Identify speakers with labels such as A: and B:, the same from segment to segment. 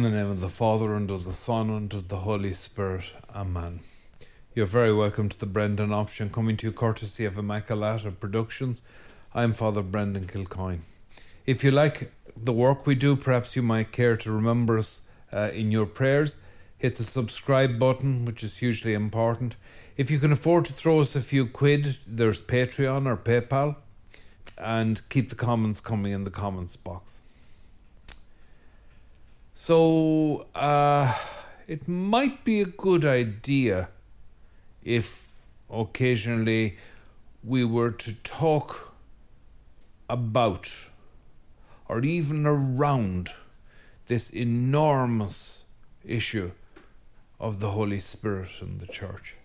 A: In the name of the Father, and of the Son, and of the Holy Spirit. Amen. You're very welcome to the Brendan Option, coming to you courtesy of Immaculata Productions. I'm Father Brendan Kilcoyne. If you like the work we do, perhaps you might care to remember us uh, in your prayers. Hit the subscribe button, which is hugely important. If you can afford to throw us a few quid, there's Patreon or PayPal. And keep the comments coming in the comments box. So, uh, it might be a good idea if occasionally we were to talk about or even around this enormous issue of the Holy Spirit and the Church.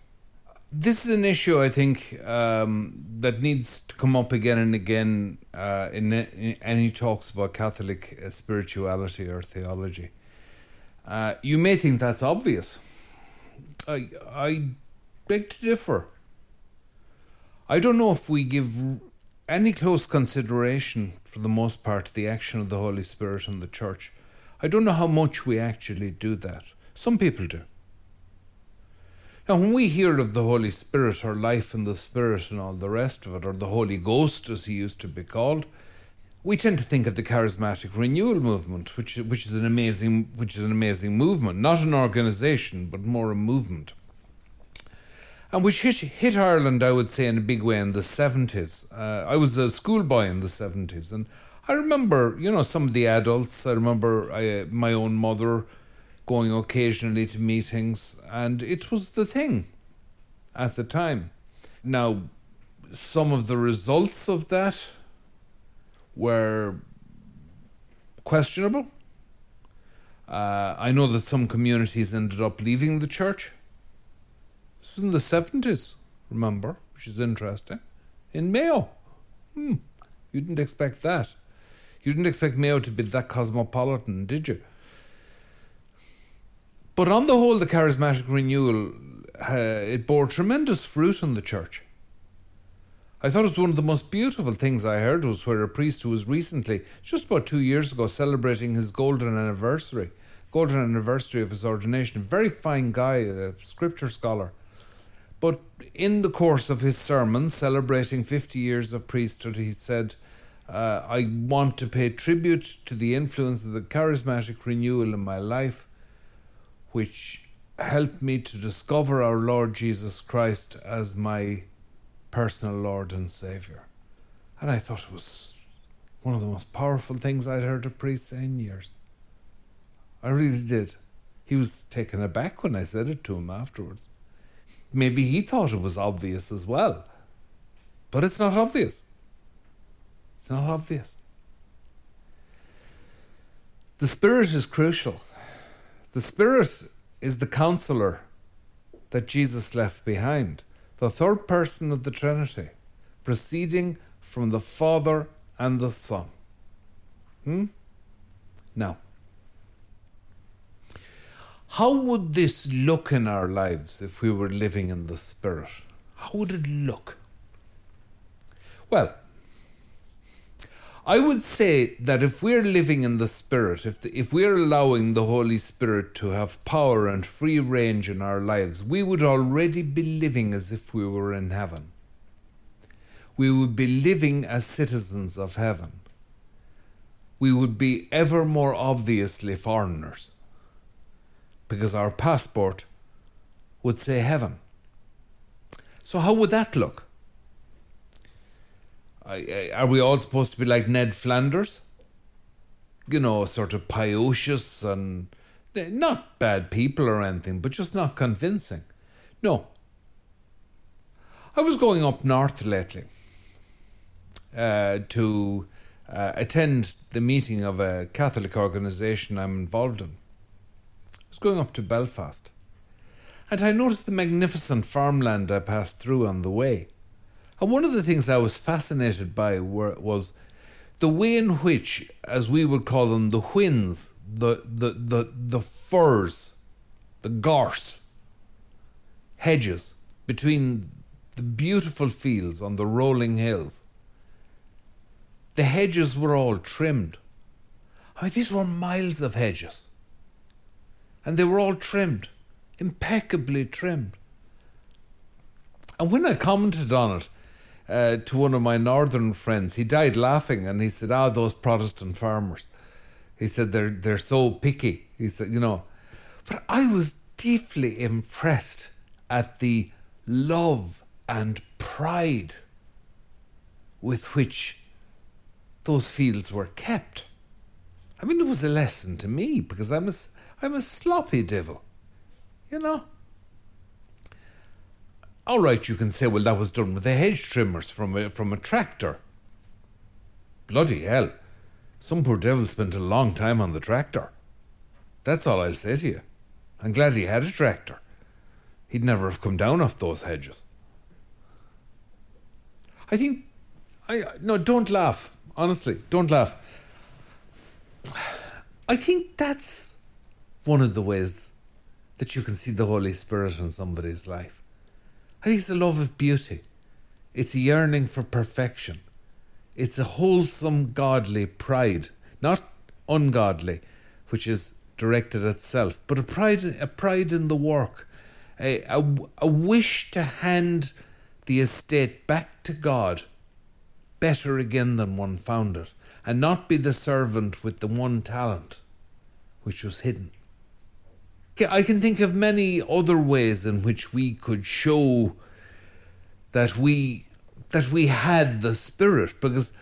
A: This is an issue I think um, that needs to come up again and again uh, in, in, any talks about Catholic uh, spirituality or theology. Uh, you may think that's obvious. I, I beg to differ. I don't know if we give any close consideration, for the most part, to the action of the Holy Spirit in the Church. I don't know how much we actually do that. Some people do. Now, when we hear of the Holy Spirit or life in the Spirit and all the rest of it, or the Holy Ghost as he used to be called, we tend to think of the charismatic renewal movement, which which is an amazing which is an amazing movement, not an organisation, but more a movement, and which hit hit Ireland, I would say, in a big way in the seventies. Uh, I was a schoolboy in the seventies, and I remember, you know, some of the adults. I remember I, uh, my own mother going occasionally to meetings, and it was the thing at the time. Now, some of the results of that were questionable. Uh, I know that some communities ended up leaving the church. This was in the 70s, remember, which is interesting. In Mayo. Hmm, you didn't expect that. You didn't expect Mayo to be that cosmopolitan, did you? But on the whole, the charismatic renewal uh, it bore tremendous fruit in the church. I thought it was one of the most beautiful things I heard was where a priest who was recently, just about two years ago, celebrating his golden anniversary, golden anniversary of his ordination, very fine guy, a scripture scholar. But in the course of his sermon celebrating 50 years of priesthood, he said, uh, I want to pay tribute to the influence of the charismatic renewal in my life which helped me to discover our Lord Jesus Christ as my personal Lord and Saviour. And I thought it was one of the most powerful things I'd heard a priest say in years. I really did. He was taken aback when I said it to him afterwards. Maybe he thought it was obvious as well. But it's not obvious. It's not obvious. The Spirit is crucial. The Spirit is the counselor that Jesus left behind, the third person of the Trinity, proceeding from the Father and the Son. Hmm? Now, how would this look in our lives if we were living in the Spirit? How would it look? Well, I would say that if we're living in the Spirit, if, the, if we're allowing the Holy Spirit to have power and free range in our lives, we would already be living as if we were in heaven. We would be living as citizens of heaven. We would be ever more obviously foreigners because our passport would say heaven. So, how would that look? Are we all supposed to be like Ned Flanders? You know, sort of piocious and not bad people or anything, but just not convincing. No. I was going up north lately uh, to uh, attend the meeting of a Catholic organisation I'm involved in. I was going up to Belfast, and I noticed the magnificent farmland I passed through on the way. And one of the things I was fascinated by were, was the way in which, as we would call them, the whins, the, the, the, the furze, the gorse, hedges between the beautiful fields on the rolling hills, the hedges were all trimmed. I mean, these were miles of hedges. And they were all trimmed, impeccably trimmed. And when I commented on it uh, to one of my northern friends, he died laughing and he said, Ah, those Protestant farmers. He said, they're, they're so picky. He said, you know. But I was deeply impressed at the love and pride with which those fields were kept. I mean, it was a lesson to me because I'm a, I'm a sloppy devil, you know. All right, you can say, well, that was done with the hedge trimmers from a, from a tractor. Bloody hell. Some poor devil spent a long time on the tractor. That's all I'll say to you. I'm glad he had a tractor. He'd never have come down off those hedges. I think, I no, don't laugh. Honestly, don't laugh. I think that's one of the ways that you can see the Holy Spirit in somebody's life. I think it's a love of beauty. It's a yearning for perfection. It's a wholesome, godly pride, not ungodly, which is directed at self, but a pride, a pride in the work, a, a, a wish to hand the estate back to God better again than one found it, and not be the servant with the one talent which was hidden. I can think of many other ways in which we could show that we that we had the spirit because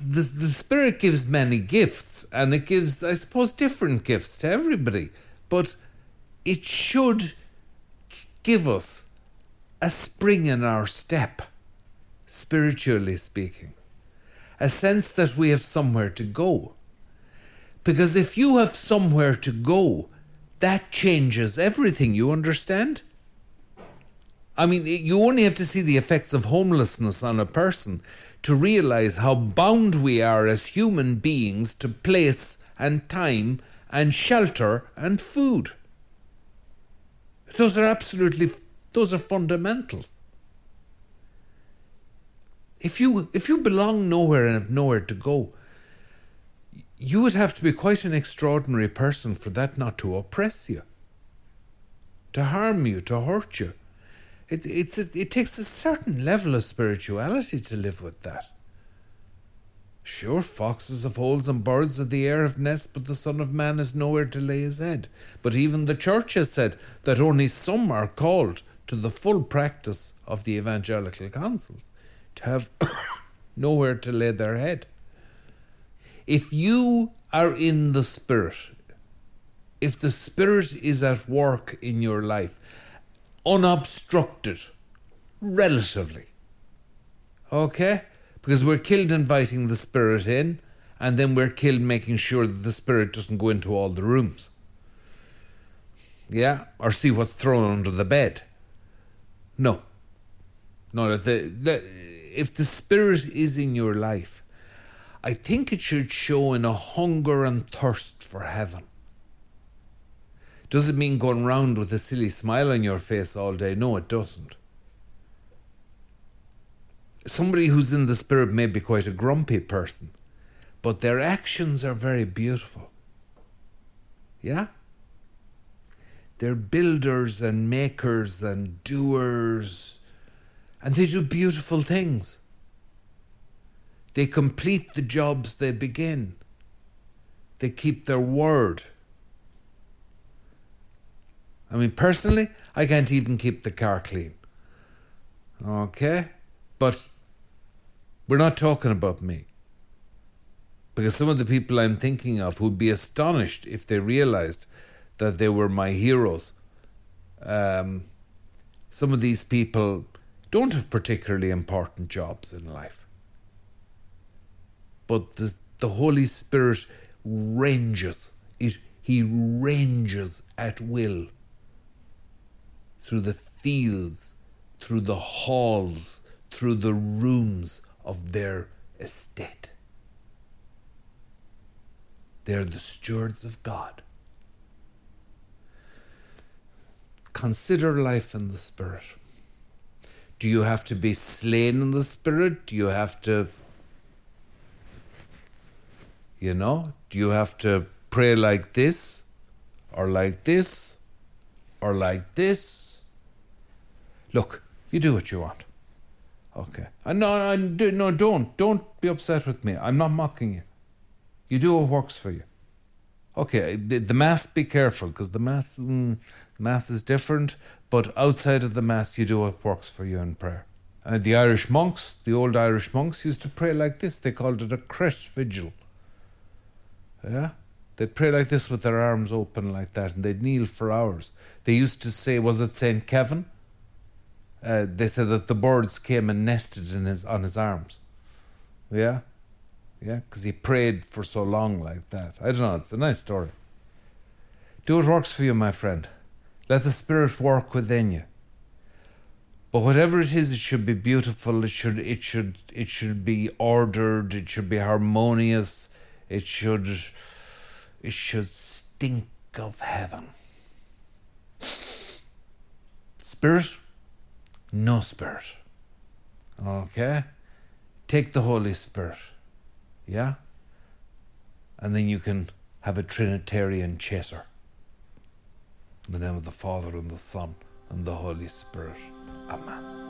A: the, the spirit gives many gifts and it gives i suppose different gifts to everybody but it should give us a spring in our step spiritually speaking. A sense that we have somewhere to go. Because if you have somewhere to go that changes everything, you understand? I mean, you only have to see the effects of homelessness on a person to realize how bound we are as human beings to place and time and shelter and food. Those are absolutely those are fundamentals. If you if you belong nowhere and have nowhere to go, you would have to be quite an extraordinary person for that not to oppress you, to harm you, to hurt you. It, it's a, it takes a certain level of spirituality to live with that. Sure, foxes have holes and birds of the air have nests, but the Son of Man has nowhere to lay his head. But even the Church has said that only some are called to the full practice of the evangelical counsels, to have nowhere to lay their head. If you are in the Spirit, if the Spirit is at work in your life, unobstructed, relatively, okay? Because we're killed inviting the Spirit in, and then we're killed making sure that the Spirit doesn't go into all the rooms. Yeah? Or see what's thrown under the bed. No. No, the, the, if the Spirit is in your life, I think it should show in a hunger and thirst for heaven. Does it mean going round with a silly smile on your face all day? No, it doesn't. Somebody who's in the spirit may be quite a grumpy person, but their actions are very beautiful. Yeah? They're builders and makers and doers, and they do beautiful things. They complete the jobs they begin. They keep their word. I mean, personally, I can't even keep the car clean. Okay? But we're not talking about me. Because some of the people I'm thinking of would be astonished if they realized that they were my heroes. Um, some of these people don't have particularly important jobs in life but the, the Holy Spirit ranges. It, he ranges at will through the fields, through the halls, through the rooms of their estate. They're the stewards of God. Consider life in the Spirit. Do you have to be slain in the Spirit? Do you have to You know, do you have to pray like this or like this, or like this. Look, you do what you want. Okay. I no, I do, no, don't, don't be upset with me. I'm not mocking you. You do what works for you. Okay, the, the mass. Be careful because the mass, mm, mass is different. But outside of the mass, you do what works for you in prayer. Uh, the Irish monks, the old Irish monks, used to pray like this. They called it a crest vigil. Yeah, they'd pray like this with their arms open like that, and they'd kneel for hours. They used to say, was it Saint Kevin? Uh, they said that the birds came and nested in his on his arms. Yeah, yeah, because he prayed for so long like that. I don't know. It's a nice story. Do what works for you, my friend. Let the Spirit work within you. But whatever it is, it should be beautiful. It should, it should, it should be ordered. It should be harmonious. It should, it should stink of heaven. Spirit, no spirit. Okay? Take the Holy Spirit. Yeah? And then you can have a Trinitarian chaser. In the name of the Father and the Son and the Holy Spirit. Amen.